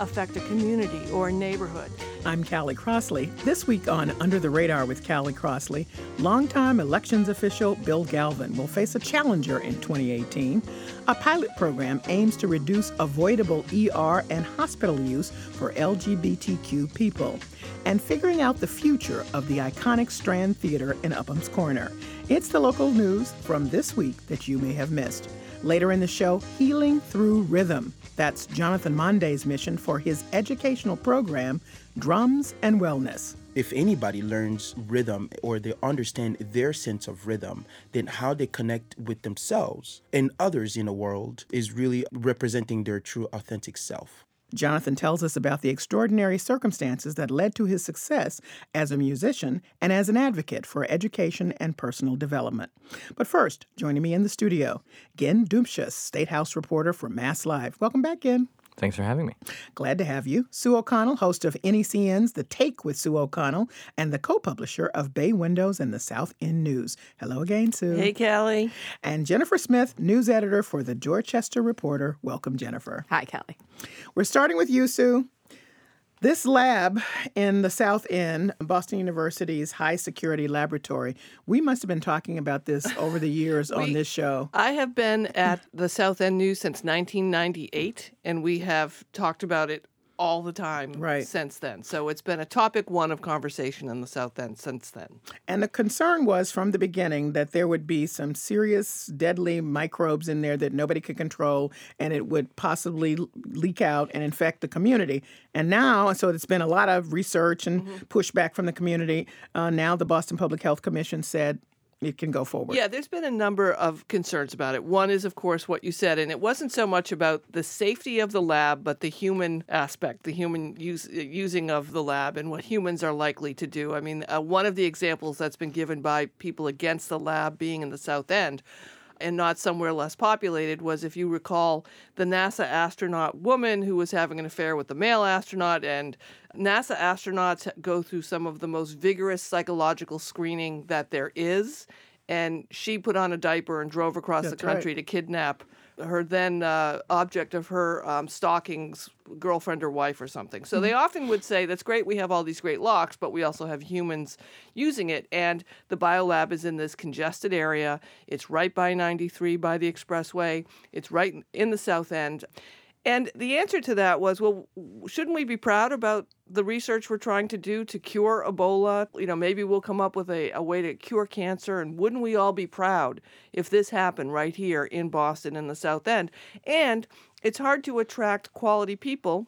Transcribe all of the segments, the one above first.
affect a community or a neighborhood? I'm Callie Crossley. This week on Under the Radar with Callie Crossley, longtime elections official Bill Galvin will face a challenger in 2018. A pilot program aims to reduce avoidable ER and hospital use for LGBTQ people, and figuring out the future of the iconic Strand Theater in Upham's Corner. It's the local news from this week that you may have missed. Later in the show, Healing Through Rhythm. That's Jonathan Monday's mission for his educational program, Drums and Wellness. If anybody learns rhythm or they understand their sense of rhythm, then how they connect with themselves and others in the world is really representing their true authentic self. Jonathan tells us about the extraordinary circumstances that led to his success as a musician and as an advocate for education and personal development. But first, joining me in the studio, Gin Dumcius, State House reporter for Mass Live. Welcome back, Gin. Thanks for having me. Glad to have you. Sue O'Connell, host of NECN's The Take with Sue O'Connell and the co publisher of Bay Windows and the South End News. Hello again, Sue. Hey, Callie. And Jennifer Smith, news editor for the Dorchester Reporter. Welcome, Jennifer. Hi, Callie. We're starting with you, Sue. This lab in the South End, Boston University's high security laboratory, we must have been talking about this over the years we, on this show. I have been at the South End News since 1998, and we have talked about it all the time right. since then. So it's been a topic one of conversation in the South End since then. And the concern was from the beginning that there would be some serious deadly microbes in there that nobody could control and it would possibly leak out and infect the community. And now, so it's been a lot of research and mm-hmm. pushback from the community. Uh, now the Boston Public Health Commission said it can go forward. Yeah, there's been a number of concerns about it. One is, of course, what you said, and it wasn't so much about the safety of the lab, but the human aspect, the human use, using of the lab, and what humans are likely to do. I mean, uh, one of the examples that's been given by people against the lab being in the South End and not somewhere less populated was, if you recall, the NASA astronaut woman who was having an affair with the male astronaut. And NASA astronauts go through some of the most vigorous psychological screening that there is. And she put on a diaper and drove across That's the country right. to kidnap her then uh, object of her um, stalking's girlfriend or wife or something. So they mm-hmm. often would say, that's great, we have all these great locks, but we also have humans using it. And the biolab is in this congested area. It's right by 93 by the expressway, it's right in the south end. And the answer to that was, well, shouldn't we be proud about the research we're trying to do to cure Ebola? You know, maybe we'll come up with a, a way to cure cancer. And wouldn't we all be proud if this happened right here in Boston in the South End? And it's hard to attract quality people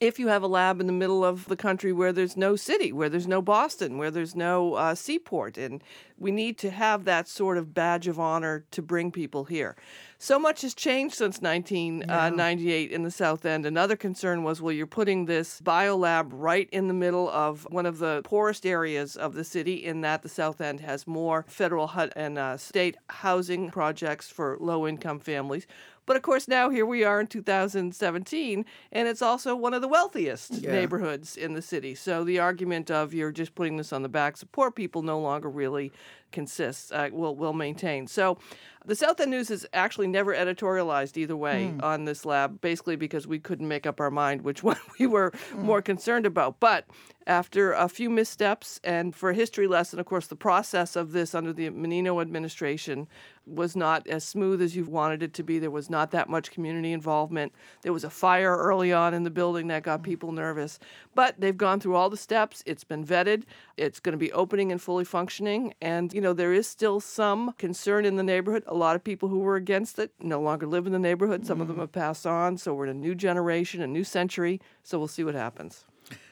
if you have a lab in the middle of the country where there's no city, where there's no Boston, where there's no uh, seaport. And we need to have that sort of badge of honor to bring people here. So much has changed since 1998 yeah. in the South End. Another concern was well, you're putting this biolab right in the middle of one of the poorest areas of the city, in that the South End has more federal and uh, state housing projects for low income families but of course, now here we are in 2017, and it's also one of the wealthiest yeah. neighborhoods in the city. So the argument of you're just putting this on the backs of poor people no longer really consists, uh, will, will maintain. So the South End News has actually never editorialized either way mm. on this lab, basically because we couldn't make up our mind which one we were mm. more concerned about. But after a few missteps and for a history lesson, of course, the process of this under the Menino administration was not as smooth as you wanted it to be. There was not that much community involvement. There was a fire early on in the building that got people nervous. But they've gone through all the steps. It's been vetted. It's going to be opening and fully functioning. And, you know, there is still some concern in the neighborhood. A lot of people who were against it no longer live in the neighborhood. Some of them mm-hmm. have passed on. So we're in a new generation, a new century. So we'll see what happens.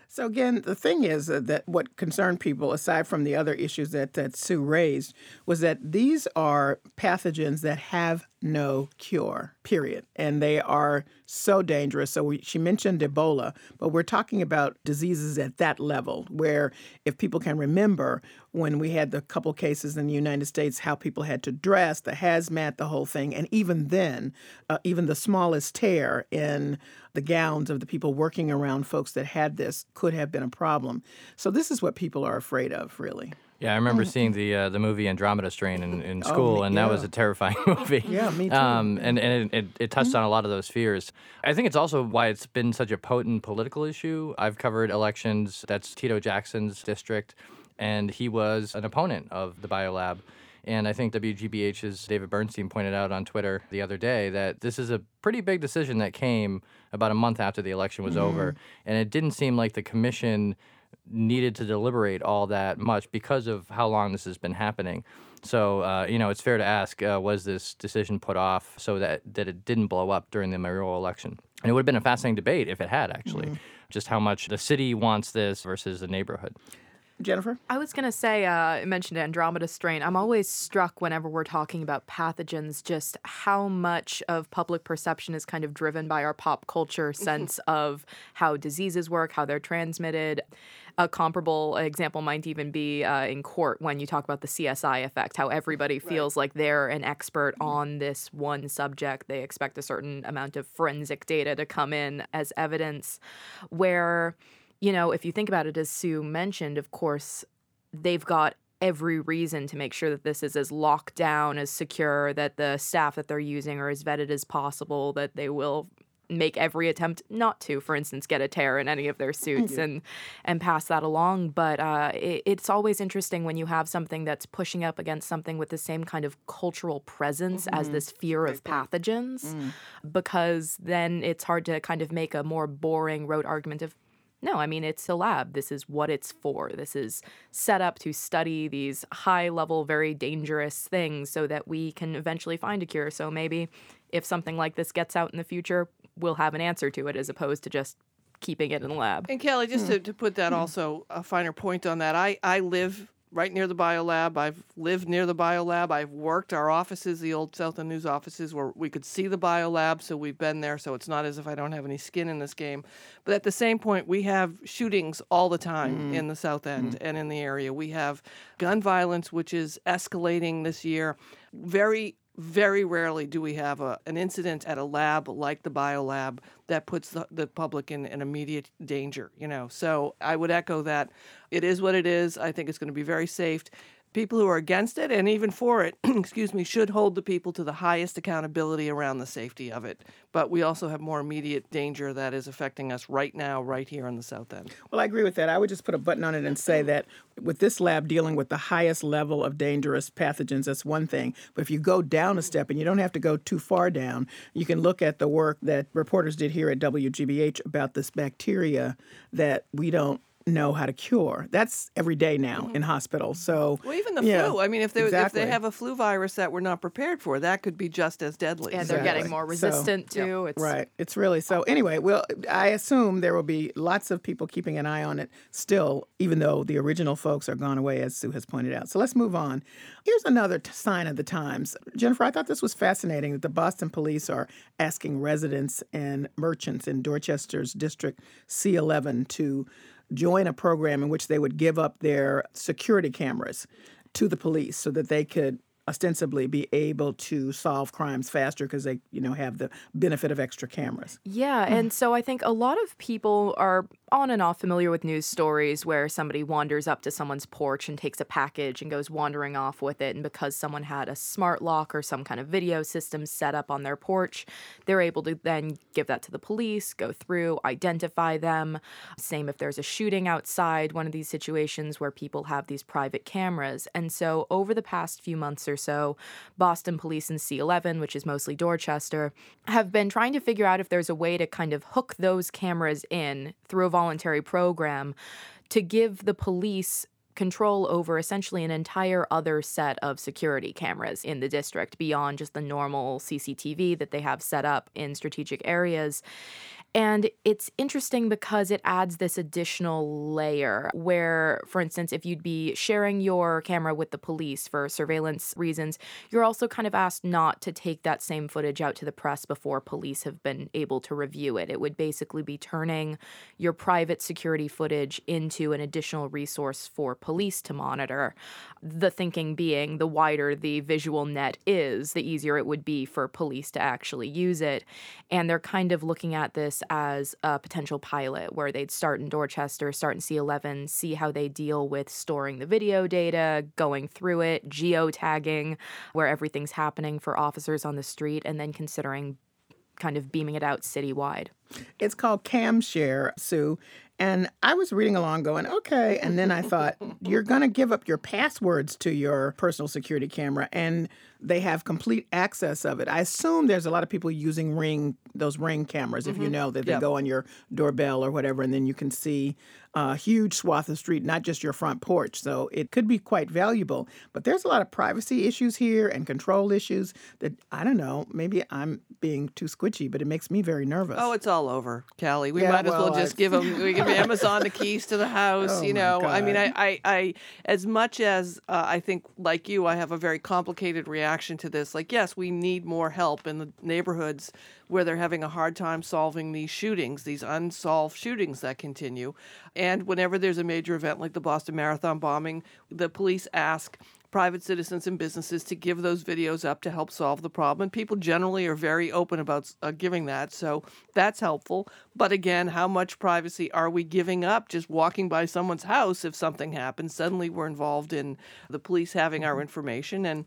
So again, the thing is that what concerned people, aside from the other issues that, that Sue raised, was that these are pathogens that have no cure, period. And they are so dangerous. So we, she mentioned Ebola, but we're talking about diseases at that level where if people can remember when we had the couple cases in the United States, how people had to dress, the hazmat, the whole thing. And even then, uh, even the smallest tear in the gowns of the people working around folks that had this could have been a problem. So this is what people are afraid of, really. Yeah, I remember seeing the uh, the movie Andromeda Strain in, in Oh, school, me- and that was a terrifying movie. Yeah, me too. Um, and and it, it, it touched on a lot of those fears. I think it's also why it's been such a potent political issue. I've covered elections. That's Tito Jackson's district, and he was an opponent of the biolab. And I think WGBH's David Bernstein pointed out on Twitter the other day that this is a pretty big decision that came about a month after the election was over. And it didn't seem like the commission needed to deliberate all that much because of how long this has been happening. So, uh, you know, it's fair to ask uh, was this decision put off so that, that it didn't blow up during the mayoral election? And it would have been a fascinating debate if it had, actually, just how much the city wants this versus the neighborhood. Jennifer? I was going to say, uh, I mentioned Andromeda strain. I'm always struck whenever we're talking about pathogens, just how much of public perception is kind of driven by our pop culture sense of how diseases work, how they're transmitted. A comparable example might even be uh, in court when you talk about the CSI effect, how everybody feels like they're an expert on this one subject. They expect a certain amount of forensic data to come in as evidence, where you know, if you think about it, as Sue mentioned, of course, they've got every reason to make sure that this is as locked down, as secure, that the staff that they're using are as vetted as possible, that they will make every attempt not to, for instance, get a tear in any of their suits mm-hmm. and and pass that along. But uh, it, it's always interesting when you have something that's pushing up against something with the same kind of cultural presence as mm-hmm. this fear of pathogens, mm. because then it's hard to kind of make a more boring rote argument of no, I mean, it's a lab. This is what it's for. This is set up to study these high level, very dangerous things so that we can eventually find a cure. So maybe if something like this gets out in the future, we'll have an answer to it as opposed to just keeping it in the lab. And Callie, just hmm. to, to put that hmm. also a finer point on that, I, I live right near the biolab. I've lived near the biolab. I've worked our offices, the old South End News offices, where we could see the biolab, so we've been there. So it's not as if I don't have any skin in this game. But at the same point, we have shootings all the time mm. in the South End mm. and in the area. We have gun violence, which is escalating this year. Very very rarely do we have a, an incident at a lab like the biolab that puts the, the public in, in immediate danger you know? So i would echo that. It is what it is. I think it's going to be very safe people who are against it and even for it excuse me should hold the people to the highest accountability around the safety of it but we also have more immediate danger that is affecting us right now right here in the south end Well, I agree with that. I would just put a button on it and say that with this lab dealing with the highest level of dangerous pathogens, that's one thing. But if you go down a step, and you don't have to go too far down, you can look at the work that reporters did here at WGBH about this bacteria that we don't know how to cure. That's every day now mm-hmm. in hospitals. So well even the yeah, flu i mean if they exactly. if they have a flu virus that we're not prepared for that could be just as deadly And they're getting Exactly. more So- resistant too. It's Right. It's really so. Anyway, well, I assume there will be lots of people keeping an eye on it still, even though the original folks are gone away, as Sue has pointed out. So let's move on. Here's another t- sign of the times. Jennifer, I thought this was fascinating that the Boston police are asking residents and merchants in Dorchester's District C11 to join a program in which they would give up their security cameras to the police so that they could ostensibly be able to solve crimes faster because they, you know, have the benefit of extra cameras. Yeah, and so I think a lot of people are on and off familiar with news stories where somebody wanders up to someone's porch and takes a package and goes wandering off with it. And because someone had a smart lock or some kind of video system set up on their porch, they're able to then give that to the police, go through, identify them. Same if there's a shooting outside one of these situations where people have these private cameras. And so over the past few months or so, Boston Police and C11, which is mostly Dorchester, have been trying to figure out if there's a way to kind of hook those cameras in through a voluntary program to give the police control over essentially an entire other set of security cameras in the district beyond just the normal CCTV that they have set up in strategic areas. And it's interesting because it adds this additional layer where, for instance, if you'd be sharing your camera with the police for surveillance reasons, you're also kind of asked not to take that same footage out to the press before police have been able to review it. It would basically be turning your private security footage into an additional resource for police to monitor. The thinking being the wider the visual net is, the easier it would be for police to actually use it. And they're kind of looking at this as a potential pilot where they'd start in Dorchester, start in C11, see how they deal with storing the video data, going through it, geotagging where everything's happening for officers on the street, and then considering kind of beaming it out citywide. It's called CamShare, Sue. And I was reading along going, okay. And then I thought, you're going to give up your passwords to your personal security camera, and they have complete access of it. I assume there's a lot of people using Ring, those Ring cameras, if you Mhm. know that they Yep. go on your doorbell or whatever, and then you can see a huge swath of street, not just your front porch. So it could be quite valuable. But there's a lot of privacy issues here and control issues that I don't know. Maybe I'm being too squitchy, but it makes me very nervous. Oh, it's all over, Callie. We Yeah, might as well well, just I've- give them. Give Amazon the keys to the house. Oh, you know, I mean, I, I, I, as much as uh, I think, like you, I have a very complicated reaction to this. Like, yes, we need more help in the neighborhoods where they're having a hard time solving these shootings, these unsolved shootings that continue. And whenever there's a major event like the Boston Marathon bombing, the police ask private citizens and businesses to give those videos up to help solve the problem. And people generally are very open about uh, giving that. So that's helpful. But again, how much privacy are we giving up just walking by someone's house if something happens? Suddenly we're involved in the police having our information. And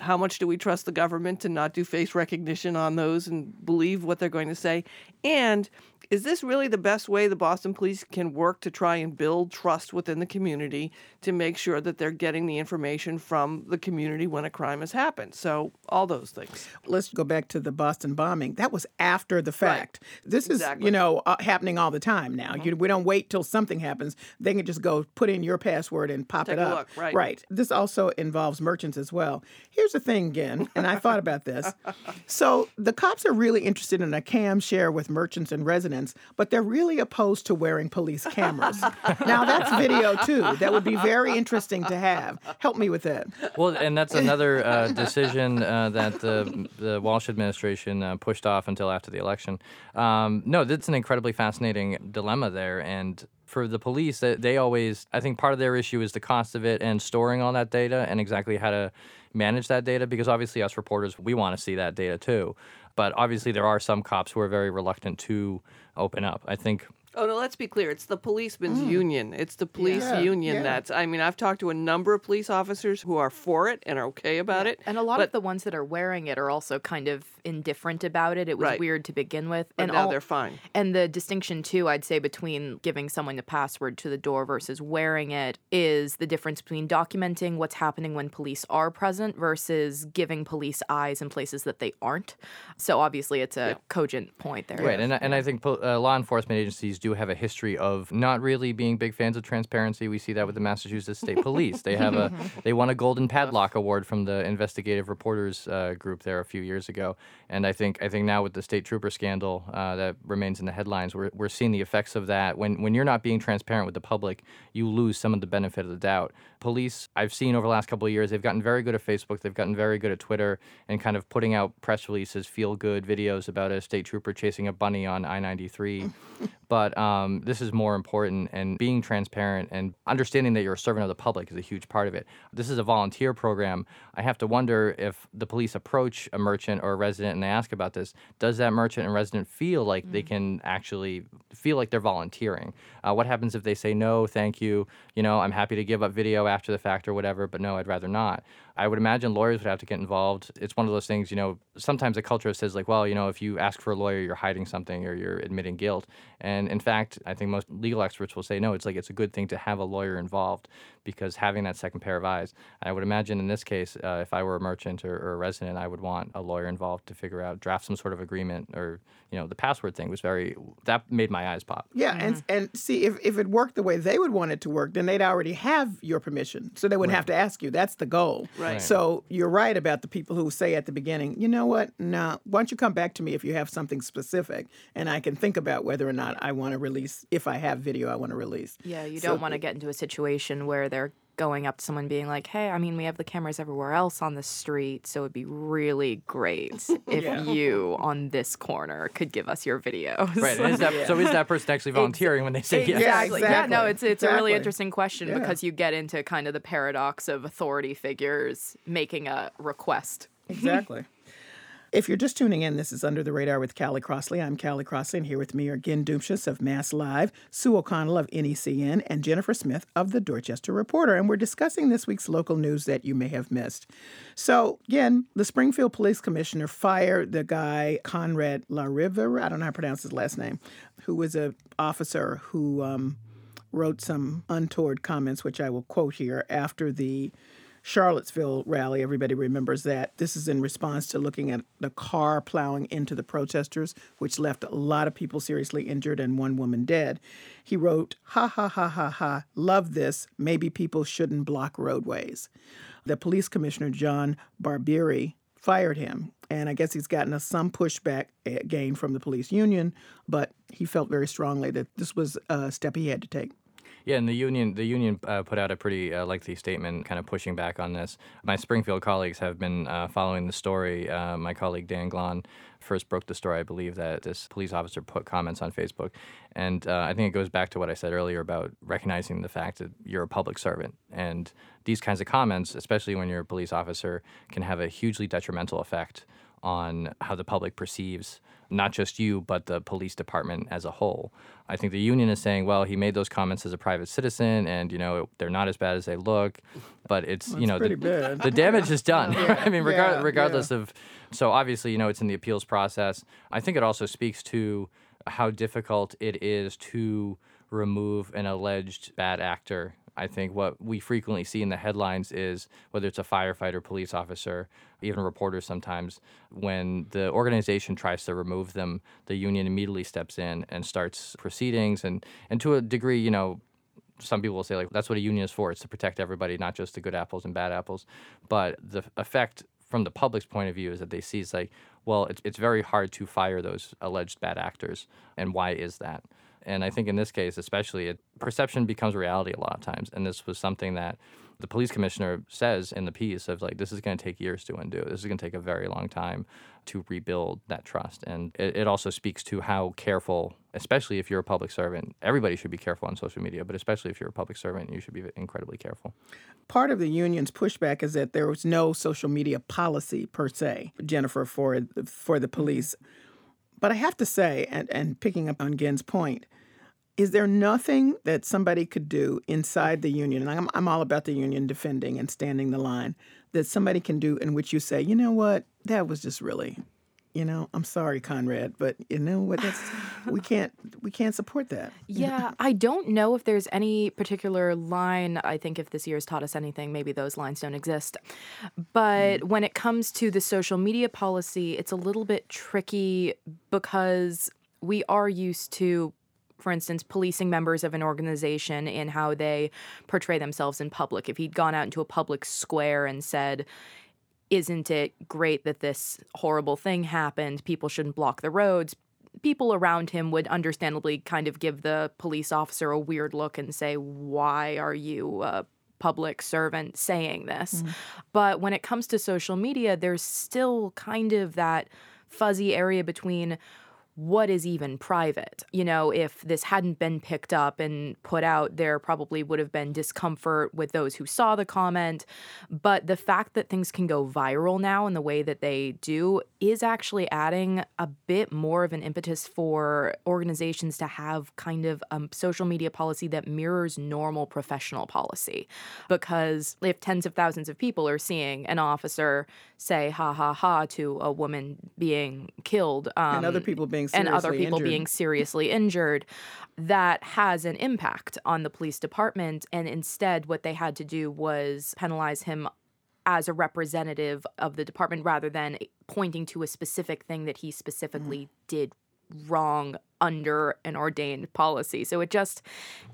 how much do we trust the government to not do face recognition on those and believe what they're going to say? And is this really the best way the Boston police can work to try and build trust within the community to make sure that they're getting the information from the community when a crime has happened? So, all those things. let's go back to the Boston bombing. That was after the fact. Right. This is, Exactly. you know, uh, happening all the time now. You, we don't wait till something happens. They can just go put in your password and pop Take it a up. look, right. Right. This also involves merchants as well. Here's the thing, again, and I thought about this. So the cops are really interested in a cam share with merchants and residents, but they're really opposed to wearing police cameras. now that's video too. That would be very interesting to have. Help me with that. Well, and that's another uh, decision uh, that the, the Walsh administration uh, pushed off until after the election. Um, no, that's an incredibly fascinating dilemma there. And for the police, they, they always, I think part of their issue is the cost of it and storing all that data and exactly how to manage that data because obviously, us reporters, we want to see that data too. But obviously, there are some cops who are very reluctant to open up. I think Oh no, let's be clear. It's the policemen's union. It's the police Yeah, union yeah. that's I mean, I've talked to a number of police officers who are for it and are okay about it. And a lot but, of the ones that are wearing it are also kind of indifferent about it. It was Right. weird to begin with. but and now all- they're fine. And the distinction, too, I'd say, between giving someone the password to the door versus wearing it is the difference between documenting what's happening when police are present versus giving police eyes in places that they aren't. So obviously, it's a cogent point there. Right, and I- and I think uh, law enforcement agencies do have a history of not really being big fans of transparency. We see that with the Massachusetts State Police. They have a they won a Golden Padlock Award from the Investigative Reporters uh, group there a few years ago, and I think I think now with the state trooper scandal uh, that remains in the headlines, we're we're seeing the effects of that. When when you're not being transparent with the public, you lose some of the benefit of the doubt. Police, I've seen over the last couple of years, they've gotten very good at Facebook. They've gotten very good at Twitter and kind of putting out press releases, feel good videos about a state trooper chasing a bunny on I 93. But um, this is more important, and being transparent and understanding that you're a servant of the public is a huge part of it. This is a volunteer program. I have to wonder if the police approach a merchant or a resident and they ask about this, does that merchant and resident feel like mm. they can actually feel like they're volunteering? Uh, what happens if they say, no, thank you, you know, I'm happy to give up video after the fact or whatever, but no, I'd rather not? I would imagine lawyers would have to get involved. It's one of those things, you know, sometimes a culture says, like, well, you know, if you ask for a lawyer, you're hiding something or you're admitting guilt. And in fact, I think most legal experts will say, no, it's like it's a good thing to have a lawyer involved because having that second pair of eyes. I would imagine in this case, uh, if I were a merchant or, or, a resident, I would want a lawyer involved to figure out, draft some sort of agreement or, you know, the password thing was very, that made my eyes pop. Yeah. Mm-hmm. And, and see, if, if it worked the way they would want it to work, then they'd already have your permission. So they wouldn't right. have to ask you. That's the goal. Right. So you're right about the people who say at the beginning, you know what? No, why don't you come back to me if you have something specific and I can think about whether or not I want to release, if I have video I want to release. Yeah, you don't want to get into a situation where they're going up to someone being like, "Hey, I mean, we have the cameras everywhere else on the street, so it'd be really great if yeah. you on this corner could give us your videos." Right. Is that, yeah. So is that person actually volunteering when they say yes? Exactly. Yeah, no, it's it's exactly. a really interesting question yeah. because you get into kind of the paradox of authority figures making a request. Exactly. If you're just tuning in, this is Under the Radar with Callie Crossley. I'm Callie Crossley, and here with me are Gin Dumcius of Mass Live, Sue O'Connell of NECN, and Jennifer Smith of the Dorchester Reporter. And we're discussing this week's local news that you may have missed. So, again, the Springfield Police Commissioner fired the guy, Conrad LaRiva, I don't know how to pronounce his last name, who was an officer who um, wrote some untoward comments, which I will quote here, after the Charlottesville rally, everybody remembers that. This is in response to looking at the car plowing into the protesters, which left a lot of people seriously injured and one woman dead. He wrote, Ha ha ha ha ha, love this. Maybe people shouldn't block roadways. The police commissioner, John Barbieri, fired him. And I guess he's gotten a, some pushback eh, again from the police union, but he felt very strongly that this was a step he had to take. Yeah, and the union the union uh, put out a pretty uh, lengthy statement, kind of pushing back on this. My Springfield colleagues have been uh, following the story. Uh, my colleague Dan Glaun first broke the story, I believe, that this police officer put comments on Facebook, and uh, I think it goes back to what I said earlier about recognizing the fact that you're a public servant, and these kinds of comments, especially when you're a police officer, can have a hugely detrimental effect on how the public perceives not just you, but the police department as a whole. I think the union is saying, well, he made those comments as a private citizen, and you know they're not as bad as they look, but it's That's you know the, the, damage is done. yeah. I mean, regard, yeah, regardless yeah. of so obviously you know it's in the appeals process. I think it also speaks to how difficult it is to remove an alleged bad actor I think what we frequently see in the headlines is whether it's a firefighter, police officer, even reporters sometimes, when the organization tries to remove them, the union immediately steps in and starts proceedings. And, and to a degree, you know, some people will say, like, that's what a union is for. It's to protect everybody, not just the good apples and bad apples. But the effect from the public's point of view is that they see it's like, well, it's, it's very hard to fire those alleged bad actors. And why is that? And I think in this case, especially, it, perception becomes reality a lot of times. And this was something that the police commissioner says in the piece of like, this is going to take years to undo. This is going to take a very long time to rebuild that trust. And it, it also speaks to how careful, especially if you're a public servant, everybody should be careful on social media, but especially if you're a public servant, you should be incredibly careful. Part of the union's pushback is that there was no social media policy per se, Jennifer, for, for the police. Mm-hmm. But I have to say, and, and picking up on Gin's point, is there nothing that somebody could do inside the union? And I'm, I'm all about the union defending and standing the line that somebody can do in which you say, you know what, that was just really you know i'm sorry conrad but you know what that's we can't we can't support that yeah i don't know if there's any particular line i think if this year has taught us anything maybe those lines don't exist but mm. when it comes to the social media policy it's a little bit tricky because we are used to for instance, policing members of an organization in how they portray themselves in public. If he'd gone out into a public square and said, isn't it great that this horrible thing happened? People shouldn't block the roads. People around him would understandably kind of give the police officer a weird look and say, Why are you a public servant saying this? Mm-hmm. But when it comes to social media, there's still kind of that fuzzy area between what is even private? You know, if this hadn't been picked up and put out, there probably would have been discomfort with those who saw the comment. But the fact that things can go viral now in the way that they do is actually adding a bit more of an impetus for organizations to have kind of a social media policy that mirrors normal professional policy. Because if tens of thousands of people are seeing an officer say ha ha ha to a woman being killed um, and other people being and other people injured. being seriously injured that has an impact on the police department and instead what they had to do was penalize him as a representative of the department rather than pointing to a specific thing that he specifically mm. did wrong under an ordained policy. So it just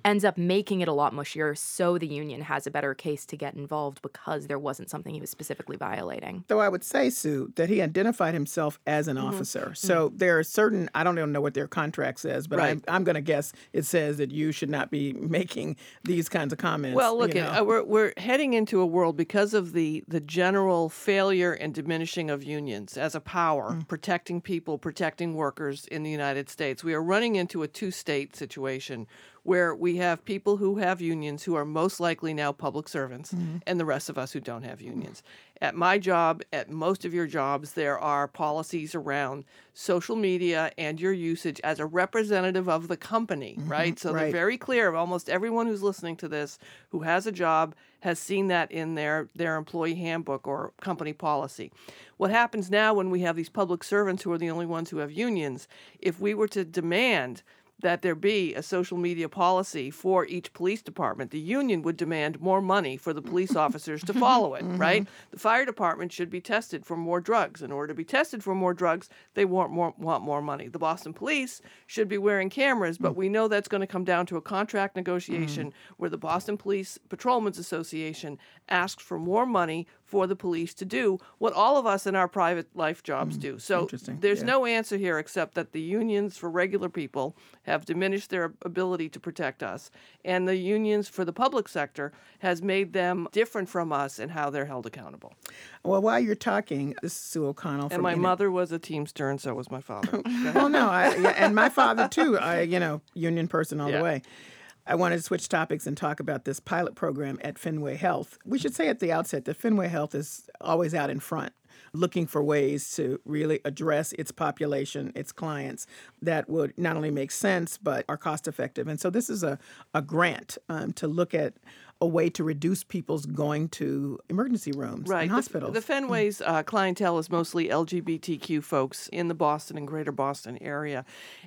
ends up making it a lot mushier so the union has a better case to get involved because there wasn't something he was specifically violating. Though I would say, Sue, that he identified himself as an Mhm. officer. So there are certain, I don't even know what their contract says, but Right. I'm, I'm going to guess it says that you should not be making these kinds of comments. Well, look, you at, know. uh, we're we're heading into a world because of the the general failure and diminishing of unions as a power, Mm. protecting people, protecting workers in the United States. We are running into a two-state situation where we have people who have unions who are most likely now public servants, Mm-hmm. and the rest of us who don't have unions. At my job, at most of your jobs, there are policies around social media and your usage as a representative of the company, mm-hmm. right? So they're very clear. Almost everyone who's listening to this who has a job has seen that in their, their employee handbook or company policy. What happens now when we have these public servants who are the only ones who have unions, if we were to demand that there be a social media policy for each police department, the union would demand more money for the police officers to follow it, mm-hmm. right? The fire department should be tested for more drugs. In order to be tested for more drugs, they want more want more money. The Boston police should be wearing cameras, but mm. we know that's going to come down to a contract negotiation mm. where the Boston Police Patrolmen's Association asks for more money for the police to do what all of us in our private life jobs mm, do. So there's Yeah. no answer here except that the unions for regular people have diminished their ability to protect us, and the unions for the public sector has made them different from us in how they're held accountable. well, while you're talking, this is Sue O'Connell. And my mother was a Teamster, and so was my father. well, no, I, and my father too. I, you know, union person all Yeah. the way. I wanted to switch topics and talk about this pilot program at Fenway Health. We should say at the outset that Fenway Health is always out in front, looking for ways to really address its population, its clients, that would not only make sense but are cost effective. And so this is a, a grant um, to look at a way to reduce people's going to emergency rooms right. and the- hospitals. The, Fenway's uh, clientele is mostly LGBTQ folks in the Boston and greater Boston area.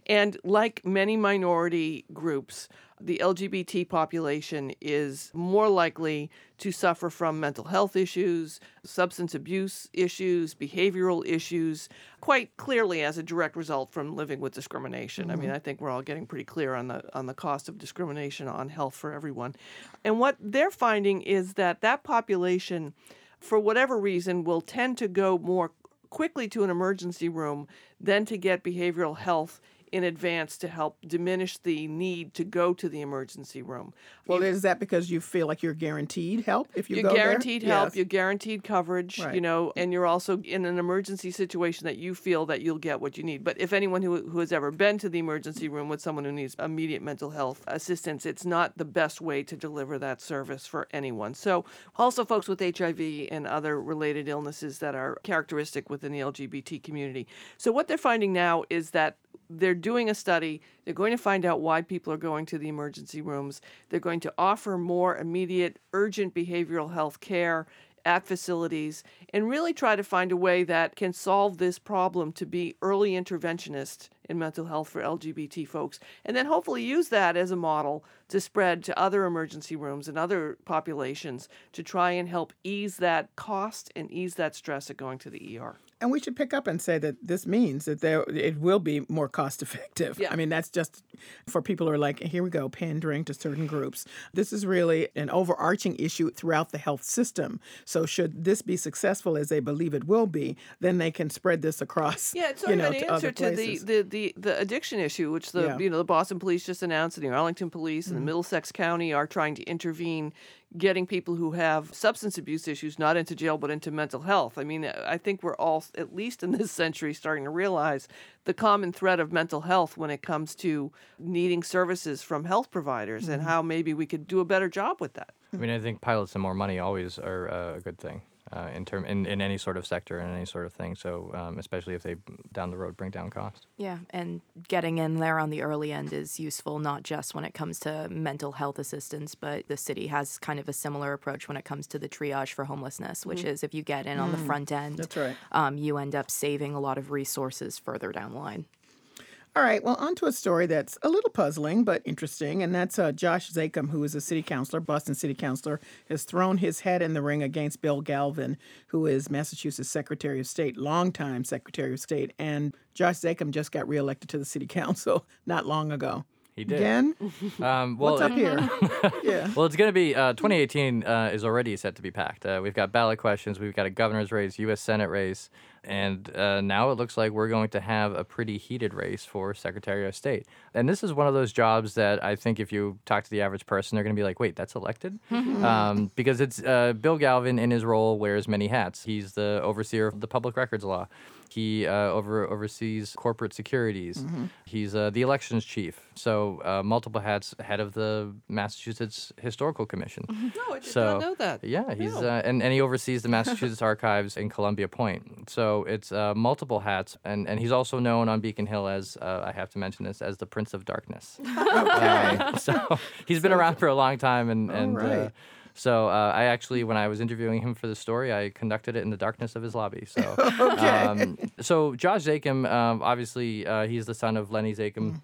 And like many minority groups, the LGBT population is more likely to suffer from mental health issues, substance abuse issues, behavioral issues, quite clearly as a direct result from living with discrimination. I mean, mm-hmm. I think we're all getting pretty clear on the on the cost of discrimination on health for everyone. And what they're finding is that that population for whatever reason will tend to go more quickly to an emergency room than to get behavioral health in advance to help diminish the need to go to the emergency room. well, is that because you feel like you're guaranteed help if you You're go there? guaranteed help, Yes. you're guaranteed coverage, you know, and you're also in an emergency situation that you feel that you'll get what you need. But if anyone who, who has ever been to the emergency room with someone who needs immediate mental health assistance, it's not the best way to deliver that service for anyone. So, also folks with HIV and other related illnesses that are characteristic within the LGBT community. So, what they're finding now is that they're doing a study. They're going to find out why people are going to the emergency rooms. They're going to offer more immediate, urgent behavioral health care at facilities and really try to find a way that can solve this problem to be early interventionist in mental health for LGBT folks. And then hopefully use that as a model to spread to other emergency rooms and other populations to try and help ease that cost and ease that stress of going to the ER. And we should pick up and say that this means that there it will be more cost effective. Yeah. I mean, that's just for people who are like, here we go, pandering to certain groups. This is really an overarching issue throughout the health system. So should this be successful as they believe it will be, then they can spread this across. Yeah, it's sort you of an to answer to the, the, the, the addiction issue, which the Yeah. Mm-hmm. you know the Boston police just announced, and the Arlington police and the Middlesex County are trying to intervene, getting people who have substance abuse issues not into jail but into mental health. I mean, I think we're all at least in this century, starting to realize the common thread of mental health when it comes to needing services from health providers and how maybe we could do a better job with that. I mean, I think pilots and more money always are uh, a good thing. Uh, in term in, in any sort of sector and any sort of thing. So um, especially if they down the road bring down cost. Yeah, and getting in there on the early end is useful not just when it comes to mental health assistance, but the city has kind of a similar approach when it comes to the triage for homelessness, which Mhm. is if you get in on the Mm, front end, that's right. um, you end up saving a lot of resources further down the line. All right, well, on to a story that's a little puzzling but interesting, and that's uh, Josh Zakim, who is a city councilor, Boston city councilor, has thrown his head in the ring against Bill Galvin, who is Massachusetts Secretary of State, longtime Secretary of State, and Josh Zakim just got reelected to the city council not long ago. He did. Again? Um, well, What's up here? yeah. Well, it's going to be uh, 2018 uh, is already set to be packed. Uh, we've got ballot questions, we've got a governor's race, U.S. Senate race, and uh, now it looks like we're going to have a pretty heated race for Secretary of State. And this is one of those jobs that I think if you talk to the average person, they're going to be like, "Wait, that's elected?" um, because it's uh, Bill Galvin in his role wears many hats. He's the overseer of the public records law. He uh, over oversees corporate securities. Mhm. He's uh, the elections chief. So uh, multiple hats, head of the Massachusetts Historical Commission. No, I did so, not know that. Yeah, he's No. uh, and and he oversees the Massachusetts Archives in Columbia Point. So it's uh, multiple hats, and and he's also known on Beacon Hill as uh, I have to mention this as the Prince of Darkness. Um, so he's been around for a long time, and and. Right. So uh, I actually, when I was interviewing him for the story, I conducted it in the darkness of his lobby. So, Okay. um, so Josh Zakim, um, obviously, uh, he's the son of Lenny Zakim,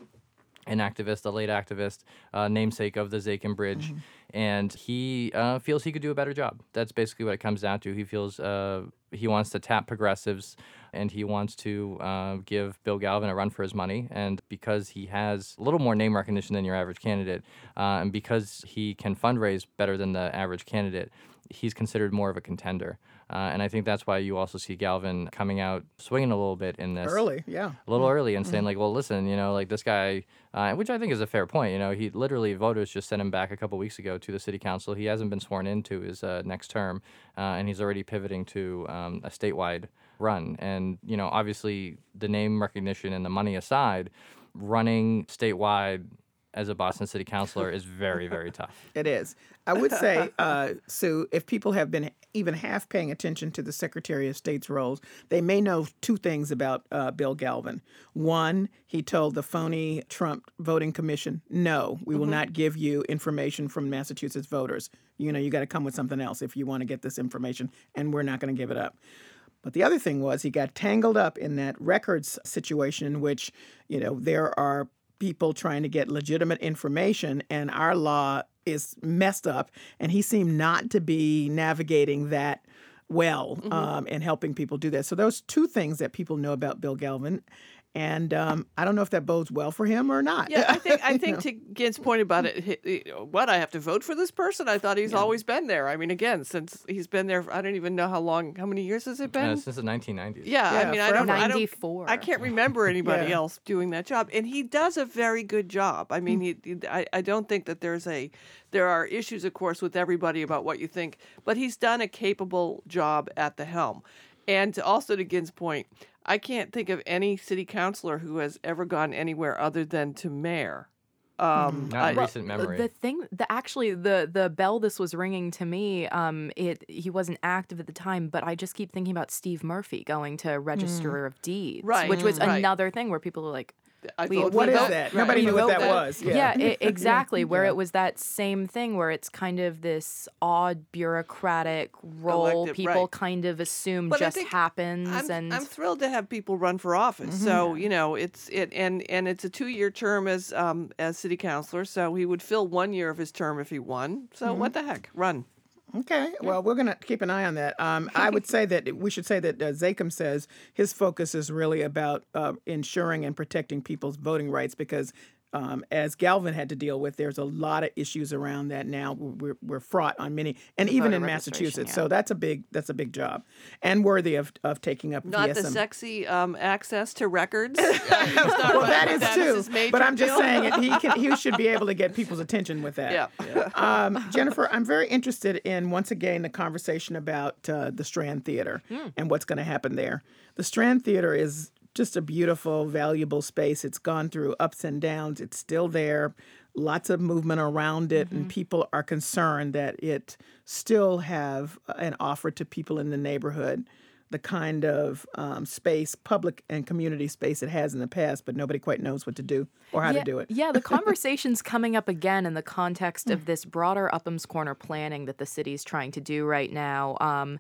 an activist, a late activist, uh, namesake of the Zakim Bridge, and he uh, feels he could do a better job. That's basically what it comes down to. He feels uh, he wants to tap progressives, and he wants to uh, give Bill Galvin a run for his money. And because he has a little more name recognition than your average candidate, uh, and because he can fundraise better than the average candidate, he's considered more of a contender. Uh, and I think that's why you also see Galvin coming out swinging a little bit in this Early, yeah. a little early and saying Mhm. like, well, listen, you know, like this guy, uh, which I think is a fair point. You know, he literally voters just sent him back a couple weeks ago to the city council. He hasn't been sworn into his uh, next term, uh, and he's already pivoting to um, a statewide run. And you know, obviously, the name recognition and the money aside, running statewide as a Boston city councilor is very, very tough. It is. I would say, uh, Sue, if people have been even half paying attention to the Secretary of State's roles, they may know two things about uh, Bill Galvin. One, he told the phony Trump voting commission, no, we will Mhm. not give you information from Massachusetts voters. You know, you got to come with something else if you want to get this information, and we're not going to give it up. But the other thing was he got tangled up in that records situation in which, you know, there are people trying to get legitimate information and our law is messed up and he seemed not to be navigating that well Mhm. um, and helping people do that. So those two things that people know about Bill Galvin. And um, I don't know if that bodes well for him or not. Yeah, I think I You think know? to Gid's point about it, he- he- what I have to vote for this person. I thought he's always been there. I mean, again, since he's been there, I don't even know how long. How many years has it been? Uh, since the 1990s. Yeah, I mean, I don't, I don't, I can't remember anybody Yeah. else doing that job, and he does a very good job. I Hmm. mean, he, he- I, I don't think that there's a, there are issues, of course, with everybody about what you think, but he's done a capable job at the helm, and also to Gin's point, I can't think of any city councilor who has ever gone anywhere other than to mayor. Um, Not in I- recent memory. The thing, the actually, the the bell this was ringing to me. Um, it he wasn't active at the time, but I just keep thinking about Steve Murphy going to Register of Deeds, Right, which was mm, right. another thing where people are like. I we- vote we What is vote- that? Nobody we knew what vote that was. Yeah. i- exactly. Where Yeah. it was that same thing where it's kind of this odd bureaucratic role Elected, people right. kind of assume But just happens, I'm, and I'm thrilled to have people run for office. So you know, it's it and and it's a two year term as um as city councilor. So he would fill one year of his term if he won. So what the heck, run. Okay, well, we're going to keep an eye on that. Um, I would say that we should say that uh, Zakim says his focus is really about uh, ensuring and protecting people's voting rights because um, as Galvin had to deal with, there's a lot of issues around that now. We're, we're fraught on many, and even in Massachusetts. yeah. So that's a big that's a big job, and worthy of, of taking up. Not the sexy um, access to records. well, well, that is too. But I'm just saying it, he can, he should be able to get people's attention with that. Yeah. Um, Jennifer, I'm very interested in once again the conversation about uh, the Strand Theater Hmm. and what's going to happen there. The Strand Theater is just a beautiful, valuable space. It's gone through ups and downs. It's still there. Lots of movement around it, Mm-hmm. and people are concerned that it still have an offer to people in the neighborhood the kind of um, space, public and community space it has in the past, but nobody quite knows what to do or how yeah, to do it. Yeah, the conversation's coming up again in the context of this broader Upham's Corner planning that the city's trying to do right now. Um,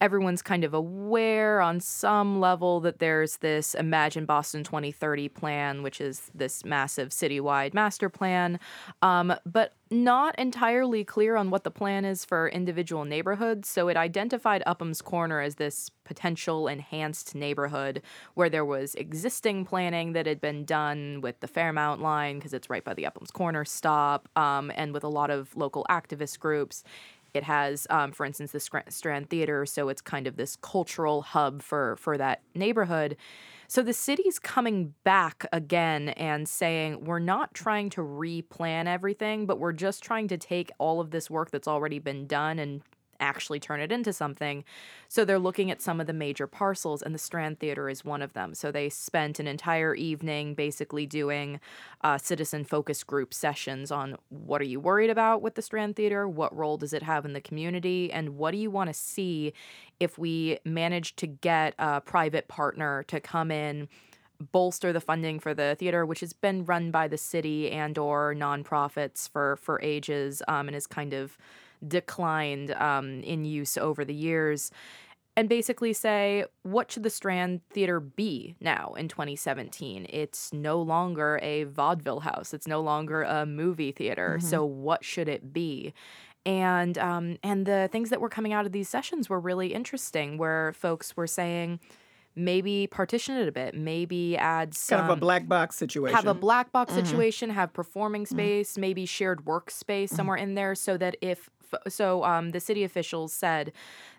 everyone's kind of aware on some level that there's this Imagine Boston 2030 plan, which is this massive citywide master plan, um, but not entirely clear on what the plan is for individual neighborhoods. So it identified Upham's Corner as this potential enhanced neighborhood where there was existing planning that had been done with the Fairmount line because it's right by the Upham's Corner stop, um, and with a lot of local activist groups. It has, um, for instance, the Strand Theater, so it's kind of this cultural hub for for that neighborhood. So the city's coming back again and saying we're not trying to replan everything, but we're just trying to take all of this work that's already been done and actually turn it into something. So they're looking at some of the major parcels, and the Strand Theater is one of them. So they spent an entire evening basically doing uh, citizen focus group sessions on what are you worried about with the Strand Theater? What role does it have in the community? And what do you want to see if we manage to get a private partner to come in? bolster the funding for the theater which has been run by the city and or nonprofits for for ages um, and is kind of declined um, in use over the years and basically say what should the strand theater be now in 2017 it's no longer a vaudeville house. It's no longer a movie theater. So what should it be? And um, and the things that were coming out of these sessions were really interesting where folks were saying maybe partition it a bit maybe add some kind of a black box situation. have a black box Mhm. situation, have performing space, maybe shared workspace somewhere in there, so that if so, um, the city officials said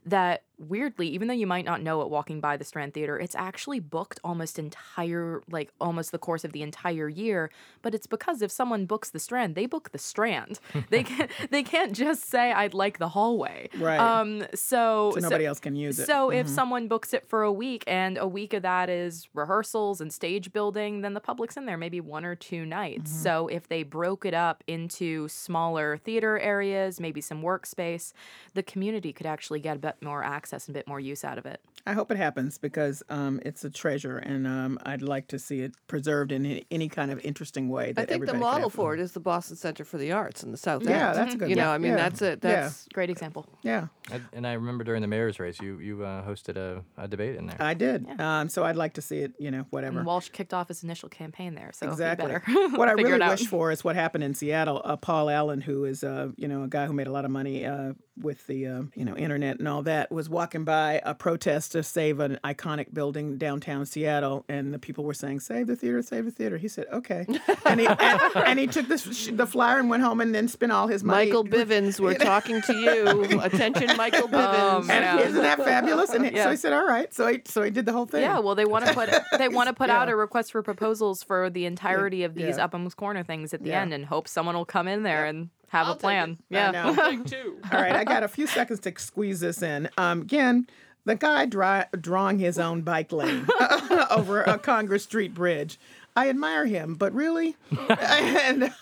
that weirdly, even though you might not know it walking by the Strand Theater, it's actually booked almost entire, like almost the course of the entire year. But it's because if someone books the Strand, they book the Strand. they can't, they can't just say I'd like the hallway. Right. Um. So So nobody else can use it. So if Mhm. someone books it for a week and a week of that is rehearsals and stage building, then the public's in there maybe one or two nights. Mm-hmm. So if they broke it up into smaller theater areas, maybe some workspace, the community could actually get a bit more access and a bit more use out of it. I hope it happens because um, it's a treasure, and um, I'd like to see it preserved in any, any kind of interesting way. That I think the model for it is the Boston Center for the Arts in the South End. Yeah, that's a good You know, one. I mean, Yeah. that's it. Yeah. Great example. Yeah, I, and I remember during the mayor's race, you you uh, hosted a, a debate in there. I did. Um, so I'd like to see it. You know, whatever. And Walsh kicked off his initial campaign there, so exactly. better what I really wish for is what happened in Seattle. Uh, Paul Allen, who is uh, you know a guy who made a lot of money uh, with the uh, you know internet and all that, was walking by a protest to save an iconic building downtown Seattle, and the people were saying, "Save the theater, save the theater." He said, "Okay," and he and, and he took this the flyer and went home and then spent all his money. Michael Bivins. We're talking to you. Attention, Michael Bivins. And isn't that fabulous? And he- so he said, "All right." So he so he did the whole thing. Yeah, well, they want to put they want to put out a request for proposals for the entirety of these Yeah. Upham's Corner things at the Yeah. end, and hope someone will come in there and have a plan. I Yeah, know. All right, I got a few seconds to squeeze this in. Um, again, the guy dry, drawing his own bike lane over a Congress Street bridge. I admire him, but really, and,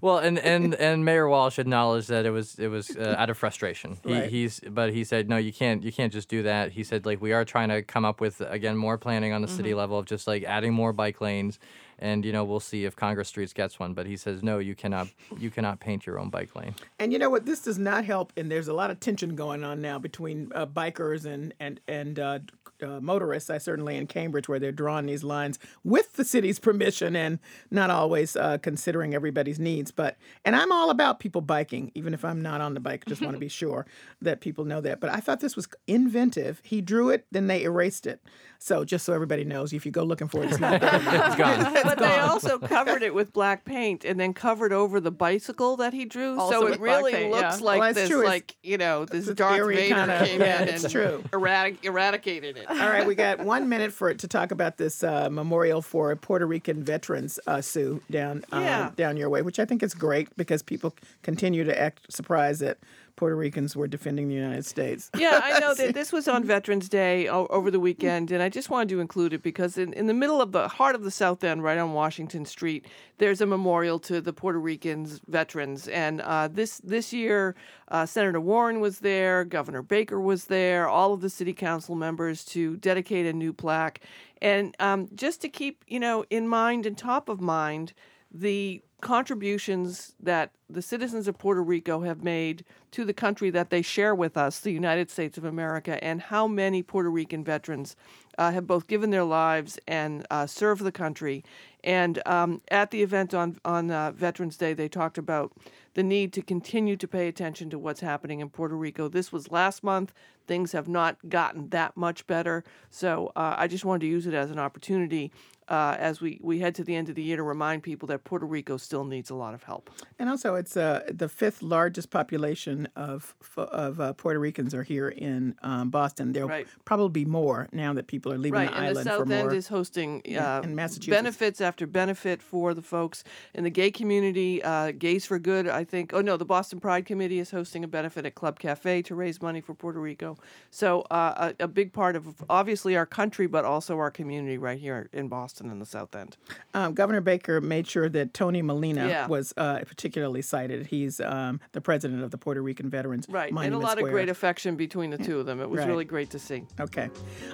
Well, and, and, and Mayor Walsh acknowledged that it was it was uh, out of frustration. He, Right. He's but he said no, you can't you can't just do that. He said like we are trying to come up with again more planning on the city Mm-hmm. level of just like adding more bike lanes, and you know we'll see if Congress Streets gets one. But he says no, you cannot you cannot paint your own bike lane. and you know what? This does not help. And there's a lot of tension going on now between uh, bikers and and and uh, uh, motorists. I certainly in Cambridge where they're drawing these lines with the city's permission and not always uh, considering everybody's needs. But and I'm all about people biking, even if I'm not on the bike. Just want to be sure that people know that. But I thought this was inventive. He drew it, then they erased it. So just so everybody knows, if you go looking for it, it's not there. It's gone. but they also covered it with black paint and then covered over the bicycle that he drew, Also so it really paint, looks yeah. like Well, this, true. Like you know, this the Darth theory Vader kinda- came yeah, in it's and true. eradic- eradicated it. All right, we got one minute for it to talk about this uh, memorial for Puerto Rican veterans, uh, Sue, down um, Yeah. down your way, which I think is great because people continue to act surprised that Puerto Ricans were defending the United States. yeah, I know that this was on Veterans Day o- over the weekend, and I just wanted to include it because in, in the middle of the heart of the South End, right on Washington Street, there's a memorial to the Puerto Ricans veterans. And uh, this this year, uh, Senator Warren was there, Governor Baker was there, all of the city council members to dedicate a new plaque, and um, just to keep you know in mind and top of mind the contributions that the citizens of Puerto Rico have made to the country that they share with us, the United States of America, and how many Puerto Rican veterans uh, have both given their lives and uh, served the country. And um, at the event on on uh, Veterans Day, they talked about the need to continue to pay attention to what's happening in Puerto Rico. This was last month. Things have not gotten that much better. So uh, I just wanted to use it as an opportunity uh, as we, we head to the end of the year to remind people that Puerto Rico still needs a lot of help. And also, it's uh, the fifth largest population of of uh, Puerto Ricans are here in um, Boston. There'll Right. probably be more now that people are leaving right, the and the island for South more. End is hosting Yeah, uh, benefits after benefit for the folks in the gay community. Uh, Gays for Good, I think. Oh no, the Boston Pride Committee is hosting a benefit at Club Cafe to raise money for Puerto Rico. So uh, a, a big part of obviously our country, but also our community right here in Boston and in the South End. Um, Governor Baker made sure that Tony Molina Yeah. was uh, particularly cited. He's um, the president of the Puerto Rican Veterans Right, and a lot Square. of great affection between the two of them. It was Right. really great to see. Okay.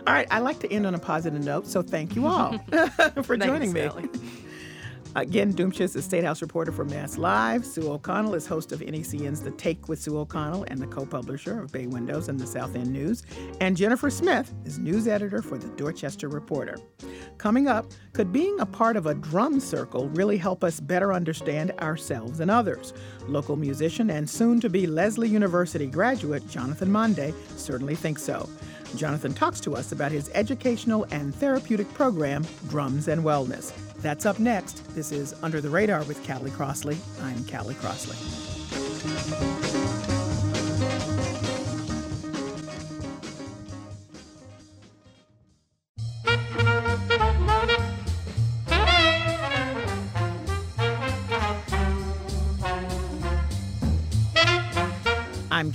All right. I like to end on a positive note, so thank you all for Thanks, joining me. Sally. Again, Dumcius is State House reporter for Mass Live. Sue O'Connell is host of NECN's The Take with Sue O'Connell and the co-publisher of Bay Windows and the South End News. And Jennifer Smith is news editor for the Dorchester Reporter. Coming up, could being a part of a drum circle really help us better understand ourselves and others? Local musician and soon-to-be Lesley University graduate Jonathan Monday certainly thinks so. Jonathan talks to us about his educational and therapeutic program, Drums and Wellness. That's up next. This is Under the Radar with Callie Crossley. I'm Callie Crossley.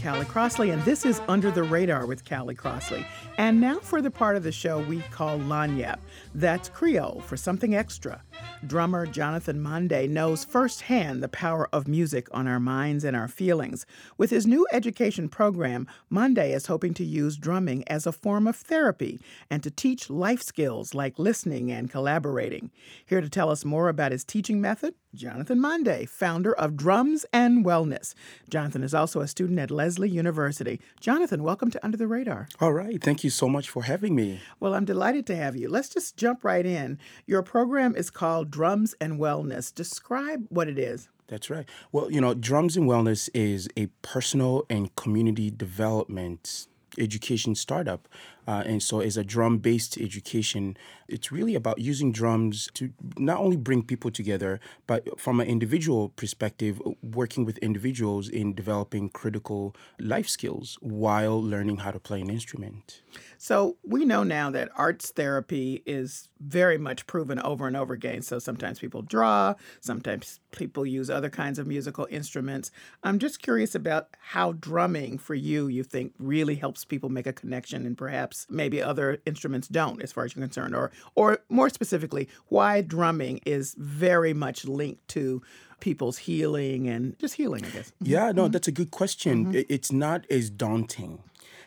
Callie Crossley, and this is Under the Radar with Callie Crossley. And now for the part of the show we call Lagniappe. That's Creole for something extra. Drummer Jonathan Monday knows firsthand the power of music on our minds and our feelings. With his new education program, Monday is hoping to use drumming as a form of therapy and to teach life skills like listening and collaborating. Here to tell us more about his teaching method, Jonathan Monday, founder of Drums and Wellness. Jonathan is also a student at Lesley University. Jonathan, welcome to Under the Radar. All right. Thank you so much for having me. Well, I'm delighted to have you. Let's just jump right in. Your program is called Drums and Wellness. Describe what it is. That's right. Well, you know, Drums and Wellness is a personal and community development education startup. Uh, and so, as a drum based education, it's really about using drums to not only bring people together, but from an individual perspective, working with individuals in developing critical life skills while learning how to play an instrument. So we know now that arts therapy is very much proven over and over again. So sometimes people draw, sometimes people use other kinds of musical instruments. I'm just curious about how drumming for you, you think, really helps people make a connection and perhaps maybe other instruments don't as far as you're concerned, or or more specifically, why drumming is very much linked to people's healing and just healing, I guess. Yeah, no, mm-hmm. that's a good question. Mm-hmm. I- It's not as daunting.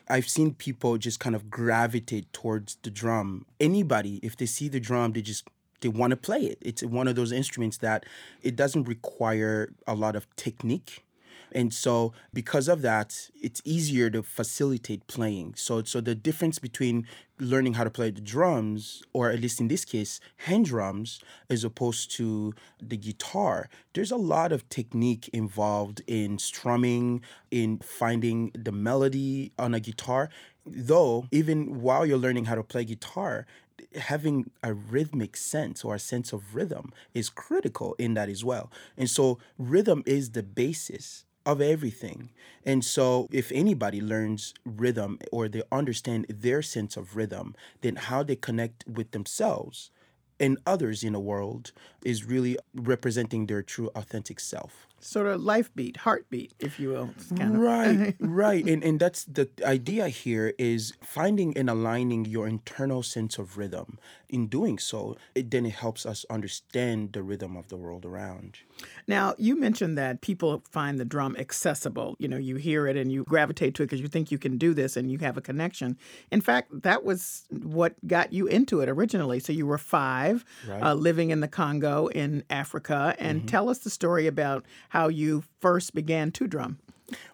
I've seen people just kind of gravitate towards the drum. Anybody, if they see the drum, they just they want to play it. It's one of those instruments that it doesn't require a lot of technique. And so because of that, it's easier to facilitate playing. So so the difference between learning how to play the drums, or at least in this case, hand drums, as opposed to the guitar, there's a lot of technique involved in strumming, in finding the melody on a guitar. Though, even while you're learning how to play guitar, having a rhythmic sense or a sense of rhythm is critical in that as well. And so rhythm is the basis of everything. And so if anybody learns rhythm or they understand their sense of rhythm, then how they connect with themselves and others in the world is really representing their true authentic self sort of life beat, heartbeat, if you will. Kind of. Right, right. And and that's the idea here is finding and aligning your internal sense of rhythm. In doing so, it then it helps us understand the rhythm of the world around. Now, you mentioned that people find the drum accessible. You know, you hear it and you gravitate to it because you think you can do this and you have a connection. In fact, that was what got you into it originally. So you were five, right. uh, living in the Congo in Africa. And mm-hmm. tell us the story about how you first began to drum.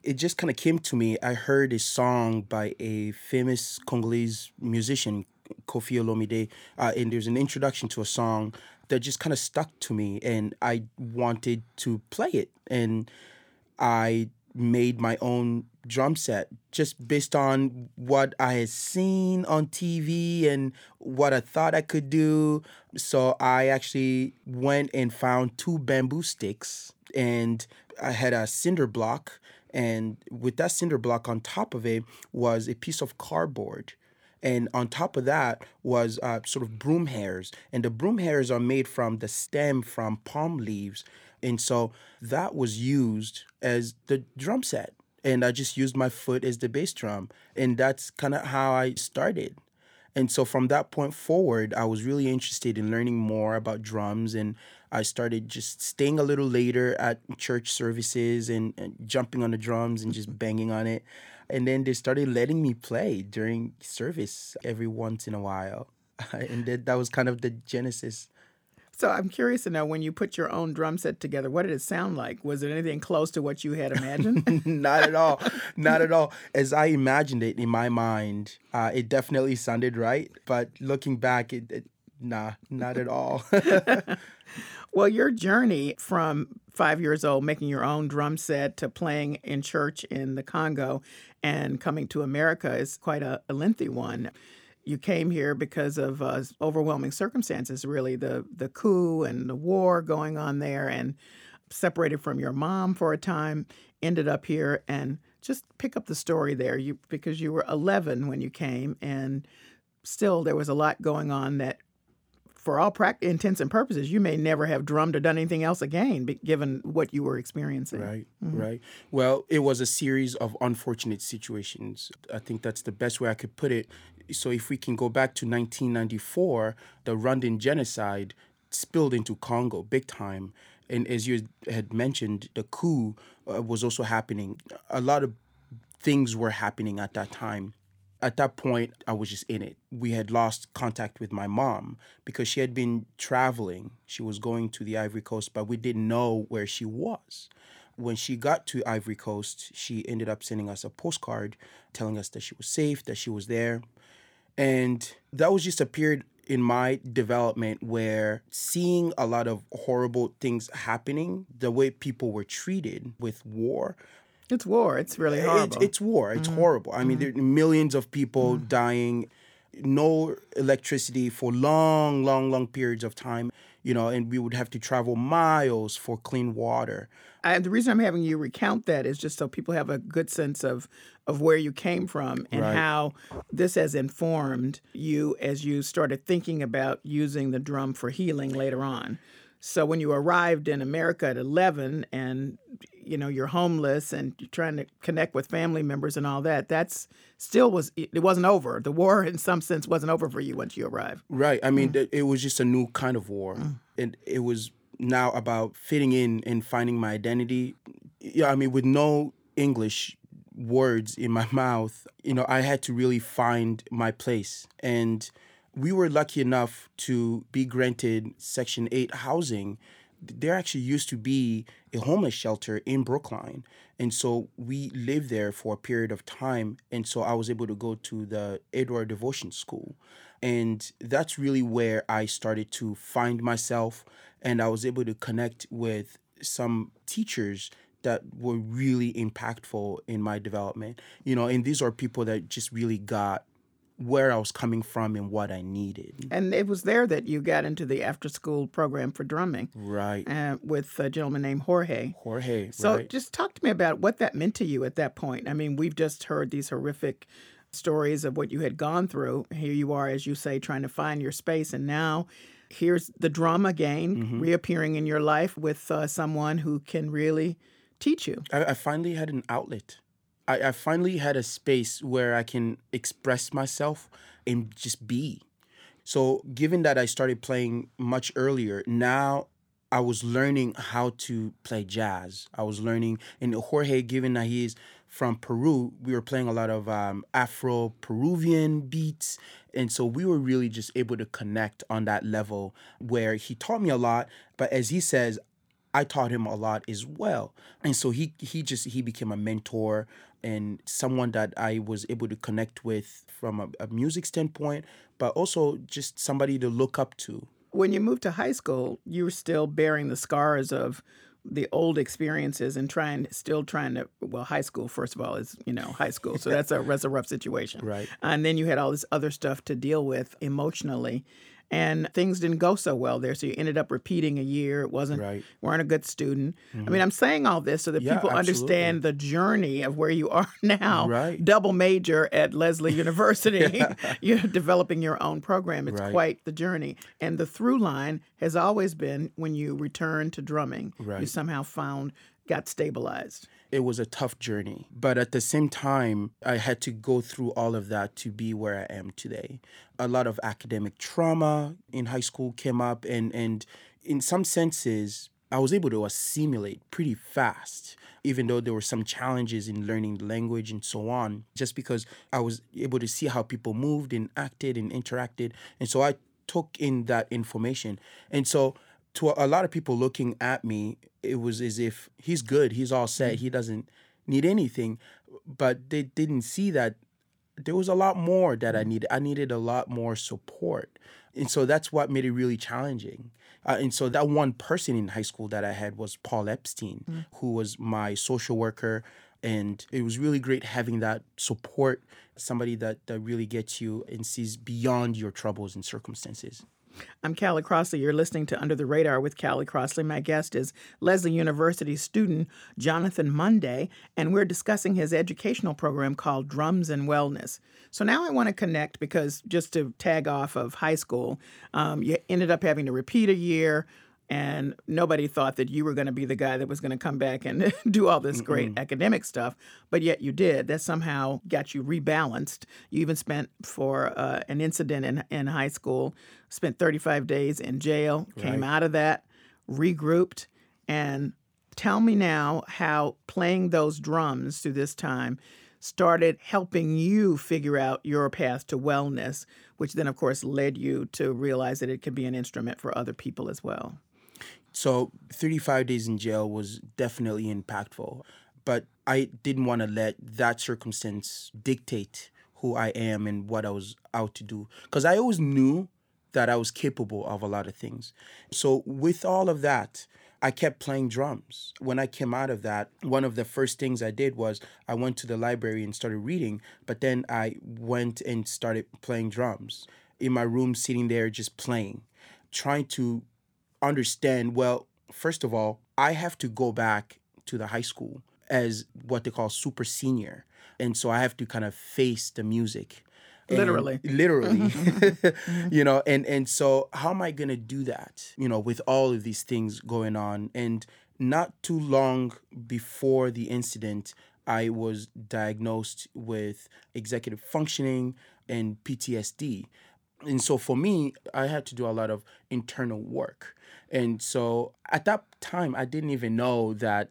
It just kind of came to me. I heard a song by a famous Congolese musician, Koffi Olomide, uh, and there's an introduction to a song that just kind of stuck to me, and I wanted to play it. And I made my own drum set just based on what I had seen on TV and what I thought I could do. So I actually went and found two bamboo sticks and I had a cinder block. And with that cinder block on top of it was a piece of cardboard. And on top of that was uh, sort of broom hairs. And the broom hairs are made from the stem from palm leaves. And so that was used as the drum set. And I just used my foot as the bass drum. And that's kind of how I started. And so from that point forward, I was really interested in learning more about drums. And I started just staying a little later at church services and, and jumping on the drums and just banging on it. And then they started letting me play during service every once in a while. and that, that was kind of the genesis. So I'm curious to know when you put your own drum set together, what did it sound like? Was it anything close to what you had imagined? Not at all. Not at all. As I imagined it in my mind, uh, it definitely sounded right. But looking back, it, it nah, not at all. well, your journey from five years old, making your own drum set, to playing in church in the Congo and coming to America is quite a, a lengthy one you came here because of uh, overwhelming circumstances, really the the coup and the war going on there, and separated from your mom for a time, ended up here, and just pick up the story there. You because you were 11 when you came, and still there was a lot going on that. For all pract- intents and purposes, you may never have drummed or done anything else again, given what you were experiencing. Right, mm-hmm. right. Well, it was a series of unfortunate situations. I think that's the best way I could put it so if we can go back to 1994, the Rwandan genocide spilled into Congo big time. And as you had mentioned, the coup uh, was also happening. A lot of things were happening at that time. At that point, I was just in it. We had lost contact with my mom because she had been traveling. She was going to the Ivory Coast, but we didn't know where she was when she got to Ivory Coast, she ended up sending us a postcard telling us that she was safe, that she was there. And that was just a period in my development where seeing a lot of horrible things happening, the way people were treated with war. It's war. It's really horrible. It's, it's war. It's mm-hmm. horrible. I mean, mm-hmm. there are millions of people mm-hmm. dying, no electricity for long, long, long periods of time you know, and we would have to travel miles for clean water. And the reason I'm having you recount that is just so people have a good sense of of where you came from and right. how this has informed you as you started thinking about using the drum for healing later on. So when you arrived in America at 11 and you know you're homeless and you're trying to connect with family members and all that, that's still was it wasn't over. The war in some sense wasn't over for you once you arrived. Right. I mean, mm. it was just a new kind of war. Mm. And it was now about fitting in and finding my identity. Yeah, I mean with no English words in my mouth, you know, I had to really find my place and we were lucky enough to be granted Section 8 housing. There actually used to be a homeless shelter in Brookline. And so we lived there for a period of time. And so I was able to go to the Edward Devotion School. And that's really where I started to find myself. And I was able to connect with some teachers that were really impactful in my development. You know, and these are people that just really got where I was coming from and what I needed. And it was there that you got into the after school program for drumming. Right. Uh, with a gentleman named Jorge. Jorge. So right. just talk to me about what that meant to you at that point. I mean, we've just heard these horrific stories of what you had gone through. Here you are, as you say, trying to find your space. And now here's the drum again, Mm-hmm. reappearing in your life with uh, someone who can really teach you. I, I finally had an outlet. I, I finally had a space where I can express myself and just be. So, given that I started playing much earlier, now I was learning how to play jazz. I was learning, and Jorge, given that he is from Peru, we were playing a lot of um, Afro Peruvian beats. And so we were really just able to connect on that level where he taught me a lot. But as he says, I taught him a lot as well. And so he he just he became a mentor and someone that I was able to connect with from a, a music standpoint, but also just somebody to look up to. When you moved to high school, you were still bearing the scars of the old experiences and trying still trying to well high school first of all is you know high school so that's a that's a rough situation Right. and then you had all this other stuff to deal with emotionally and things didn't go so well there. So you ended up repeating a year. It wasn't Right. weren't a good student. I mean mm-hmm. i'm saying all this so that Yeah, people understand the journey of where you are now. Right. double major at lesley university. You're developing your own program. It's Right. quite the journey. And the through line has always been when you return to drumming you somehow found got stabilized it was a tough journey. But at the same time, I had to go through all of that to be where I am today. A lot of academic trauma in high school came up, and, and in some senses, I was able to assimilate pretty fast, even though there were some challenges in learning the language and so on, just because I was able to see how people moved and acted and interacted. And so I took in that information. And so to a lot of people looking at me, it was as if he's good, he's all set, mm-hmm. he doesn't need anything. But they didn't see that there was a lot more that I mm-hmm. needed. I needed a lot more support. And so that's what made it really challenging. Uh, and so that one person in high school that I had was Paul Epstein, mm. who was my social worker. And it was really great having that support, somebody that, that really gets you and sees beyond your troubles and circumstances. I'm Callie Crossley. You're listening to Under the Radar with Callie Crossley. My guest is Lesley University student Jonathan Monday, and we're discussing his educational program called Drums and Wellness. So now I want to connect because just to tag off of high school, um, you ended up having to repeat a year. And nobody thought that you were going to be the guy that was going to come back and do all this great academic stuff, but yet you did. That somehow got you rebalanced. You even spent for uh, an incident in, in high school, spent 35 days in jail, came Right. out of that, regrouped, and tell me now how playing those drums through this time started helping you figure out your path to wellness, which then, of course, led you to realize that it could be an instrument for other people as well. So 35 days in jail was definitely impactful, but I didn't want to let that circumstance dictate who I am and what I was out to do because I always knew that I was capable of a lot of things. So with all of that, I kept playing drums. When I came out of that, one of the first things I did was I went to the library and started reading, but then I went and started playing drums in my room, sitting there just playing, trying to understand well, first of all, I have to go back to the high school as what they call super senior. And so I have to kind of face the music. Literally. literally. Mm-hmm. Mm-hmm. Mm-hmm. you know, and and so how am I going to do that? You know, with all of these things going on and not too long before the incident, I was diagnosed with executive functioning and PTSD. And so for me, I had to do a lot of internal work. And so at that time, I didn't even know that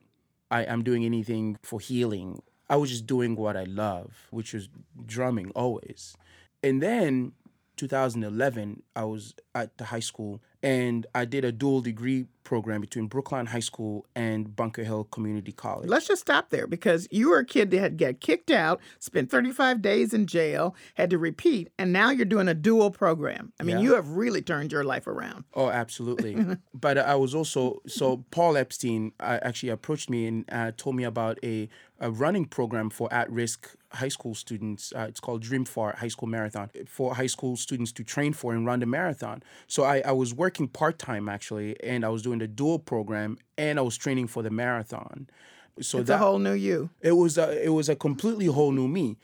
I am doing anything for healing. I was just doing what I love, which was drumming always. And then 2011, I was at the high school and I did a dual degree program between Brookline High School and Bunker Hill Community College. Let's just stop there because you were a kid that had get kicked out, spent 35 days in jail, had to repeat, and now you're doing a dual program. I mean, Yeah. you have really turned your life around. Oh, absolutely. but I was also so Paul Epstein uh, actually approached me and uh, told me about a, a running program for at-risk high school students. Uh, it's called Dream for High School Marathon for high school students to train for and run the marathon. So I, I was working part time actually, and I was doing the dual program, and I was training for the marathon. So it's that a whole new you. it was a it was a completely whole new me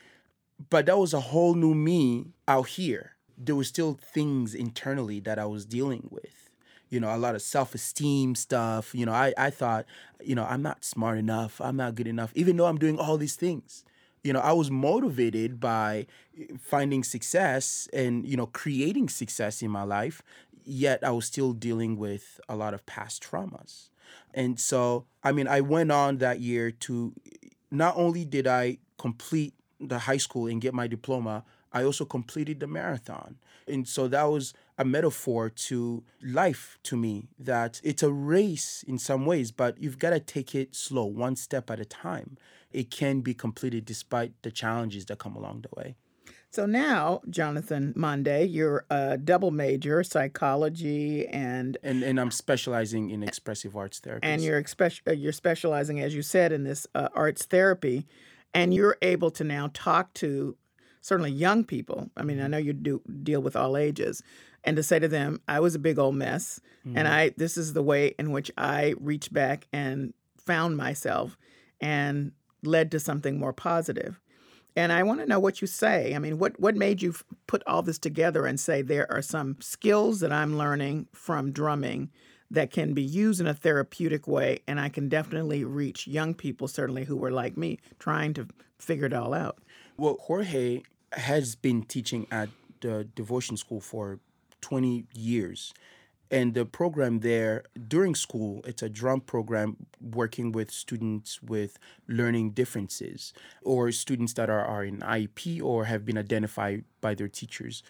but that was a whole new me out here there were still things internally that i was dealing with you know a lot of self-esteem stuff you know i i thought you know i'm not smart enough i'm not good enough even though i'm doing all these things you know i was motivated by eh, finding success and you know creating success in my life yet i was still dealing with a lot of past traumas. And so i mean i went on that year to eh, not only did i complete the high school and get my diploma i also completed the marathon. And so that was a metaphor to life to me that it's a race in some ways but you've got to take it slow one step at a time. It can be completed despite the challenges that come along the way. So now, Jonathan Monday, you're a double major, psychology and and and i'm specializing in expressive arts therapy and you're expe- uh, you're specializing, as you said, in this uh, arts therapy, and you're able to now talk to certainly young people. I mean, I know you do deal with all ages, and to say to them, "I was a big old mess, and Mhm. I this is the way in which I reached back and found myself, and led to something more positive." And I want to know what you say. I mean, what what made you put all this together and say there are some skills that I'm learning from drumming that can be used in a therapeutic way, and I can definitely reach young people, certainly who were like me, trying to figure it all out. Well, Jorge has been teaching at the devotion school for 20 years. And the program there during school, it's a drum program working with students with learning differences or students that are, are in IEP or have been identified by their teachers.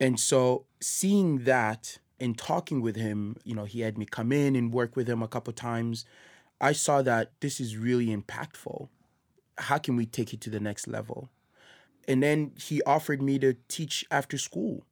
And so seeing that and talking with him, you know, he had me come in and work with him a couple times. I saw that this is really impactful. How can we take it to the next level? And then he offered me to teach after school.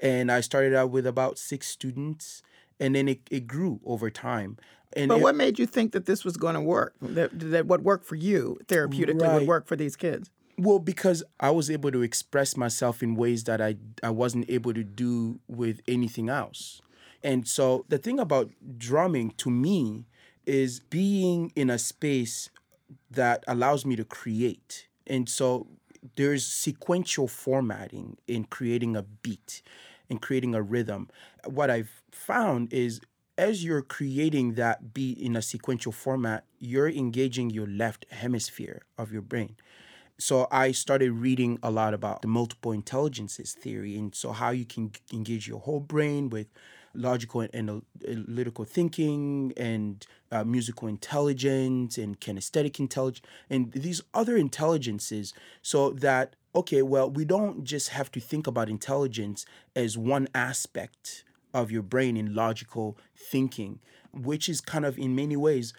And I started out with about six students, and then it, it grew over time. And but it- what made you think that this was going to work? That, that what worked for you therapeutically Right. would work for these kids? Well, because I was able to express myself in ways that I I wasn't able to do with anything else. And so the thing about drumming to me is being in a space that allows me to create. And so there's sequential formatting in creating a beat and creating a rhythm. What I've found is as you're creating that beat in a sequential format, you're engaging your left hemisphere of your brain. So I started reading a lot about the multiple intelligences theory, and so how you can engage your whole brain with logical and analytical thinking and uh, musical intelligence and kinesthetic intelligence and these other intelligences so that okay well we don't just have to think about intelligence as one aspect of your brain in logical thinking which is kind of in many ways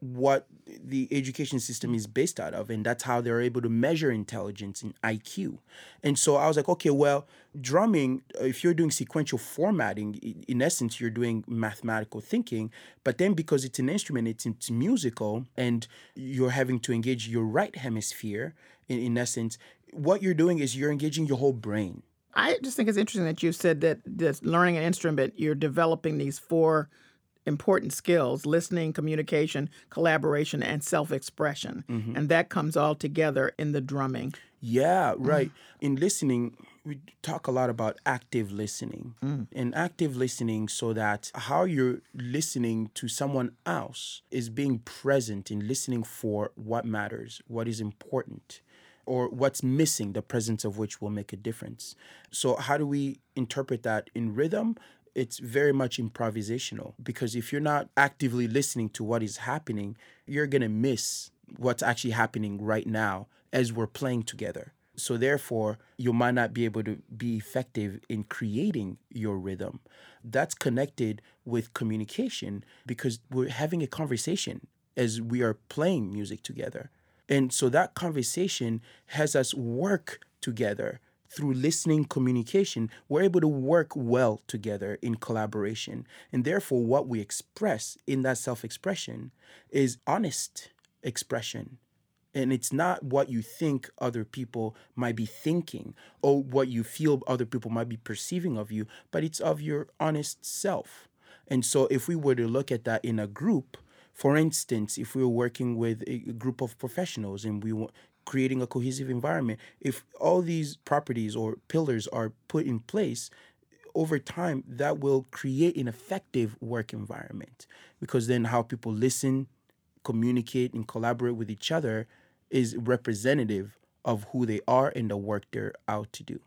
what the education system is based out of and that's how they're able to measure intelligence and IQ. And so I was like, okay, well, drumming if you're doing sequential formatting in essence you're doing mathematical thinking, but then because it's an instrument it's, it's musical and you're having to engage your right hemisphere in, in essence, what you're doing is you're engaging your whole brain. I just think it's interesting that you said that this learning an instrument, you're developing these four important skills listening, communication, collaboration, and self expression. Mhm. And that comes all together in the drumming. Yeah, right. In listening, we talk a lot about active listening. And active listening so that how you're listening to someone else is being present in listening for what matters, what is important, or what's missing, the presence of which will make a difference. So, how do we interpret that in rhythm? It's very much improvisational because if you're not actively listening to what is happening, you're going to miss what's actually happening right now as we're playing together. So therefore, you might not be able to be effective in creating your rhythm. That's connected with communication because we're having a conversation as we are playing music together. And so that conversation has us work together through listening communication. We're able to work well together in collaboration. And therefore, what we express in that self expression is honest expression. And it's not what you think other people might be thinking or what you feel other people might be perceiving of you, but it's of your honest self. And so, if we were to look at that in a group, for instance, if we were working with a group of professionals and we creating a cohesive environment, if all these properties or pillars are put in place, over time that will create an effective work environment because then how people listen, communicate, and collaborate with each other is representative of who they are and the work they're out to do.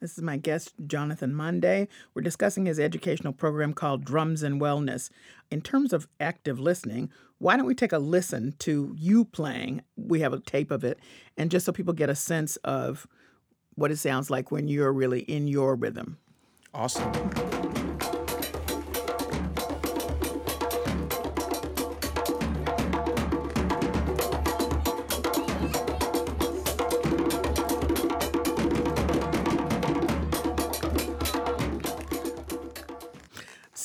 This is my guest, Jonathan Monday. We're discussing his educational program called Drums and Wellness. In terms of active listening, why don't we take a listen to you playing? We have a tape of it, and just so people get a sense of what it sounds like when you're really in your rhythm. Awesome.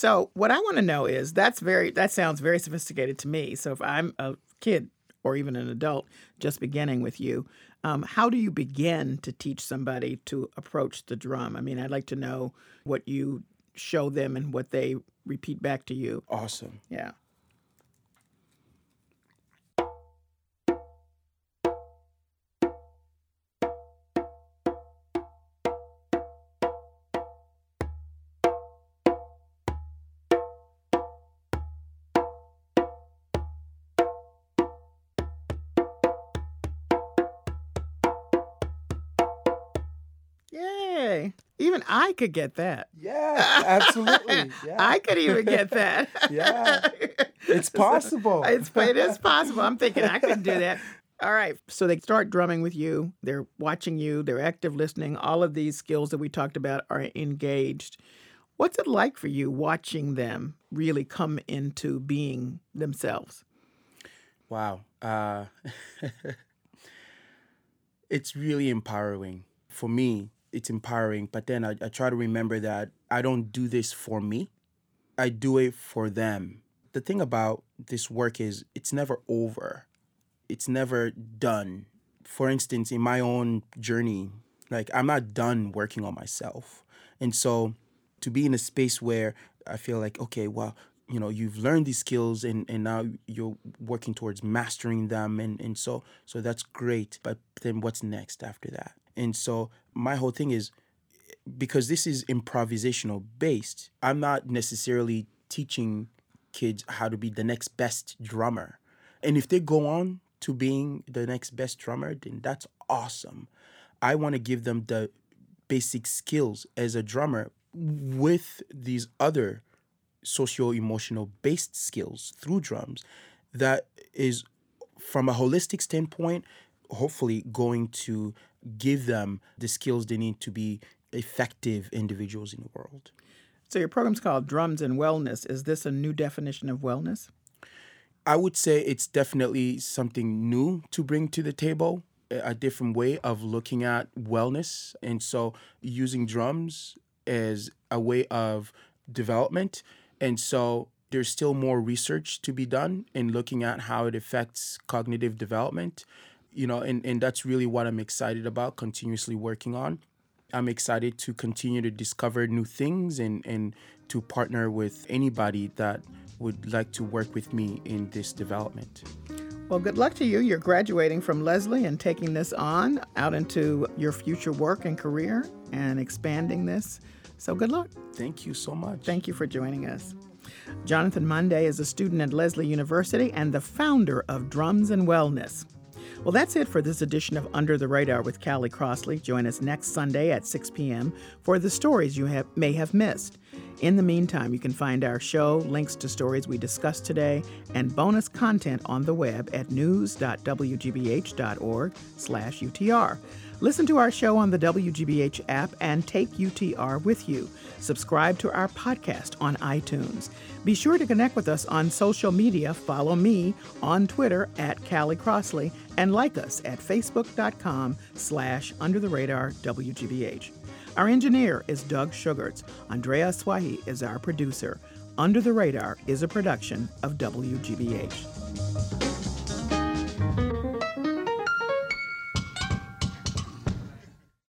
So what I want to know is that's very that sounds very sophisticated to me. So if I'm a kid or even an adult just beginning with you, um, how do you begin to teach somebody to approach the drum? I mean, I'd like to know what you show them and what they repeat back to you. Awesome. Yeah. I could get that. Yeah, absolutely. Yeah. I could even get that. yeah. It's possible. It's, it is possible. I'm thinking I could do that. All right. So they start drumming with you. They're watching you. They're active listening. All of these skills that we talked about are engaged. What's it like for you watching them really come into being themselves? Wow. Uh, it's really empowering for me it's empowering. But then I, I try to remember that I don't do this for me, I do it for them. The thing about this work is it's never over, it's never done. For instance, in my own journey, like I'm not done working on myself. And so to be in a space where I feel like, okay, well, you know, you've learned these skills and, and now you're working towards mastering them and, and so so that's great. But then what's next after that? And so my whole thing is because this is improvisational based, I'm not necessarily teaching kids how to be the next best drummer. And if they go on to being the next best drummer, then that's awesome. I want to give them the basic skills as a drummer with these other socio emotional based skills through drums that is, from a holistic standpoint, hopefully going to give them the skills they need to be effective individuals in the world. So your program's called Drums and Wellness. Is this a new definition of wellness? I would say it's definitely something new to bring to the table, a different way of looking at wellness. And so using drums as a way of development. And so there's still more research to be done in looking at how it affects cognitive development you know, and, and that's really what I'm excited about, continuously working on. I'm excited to continue to discover new things and, and to partner with anybody that would like to work with me in this development. Well, good luck to you. You're graduating from Lesley and taking this on out into your future work and career and expanding this. So good luck. Thank you so much. Thank you for joining us. Jonathan Monday is a student at Lesley University and the founder of Drums and Wellness. Well, that's it for this edition of Under the Radar with Callie Crossley. Join us next Sunday at 6 p.m. for the stories you have, may have missed. In the meantime, you can find our show, links to stories we discussed today, and bonus content on the web at news.wgbh.org/utr. Listen to our show on the WGBH app and take UTR with you. Subscribe to our podcast on iTunes. Be sure to connect with us on social media. Follow me on Twitter at Callie Crossley and like us at facebook.com slash under the radar WGBH. Our engineer is Doug Sugarts. Andrea Swahi is our producer. Under the Radar is a production of WGBH.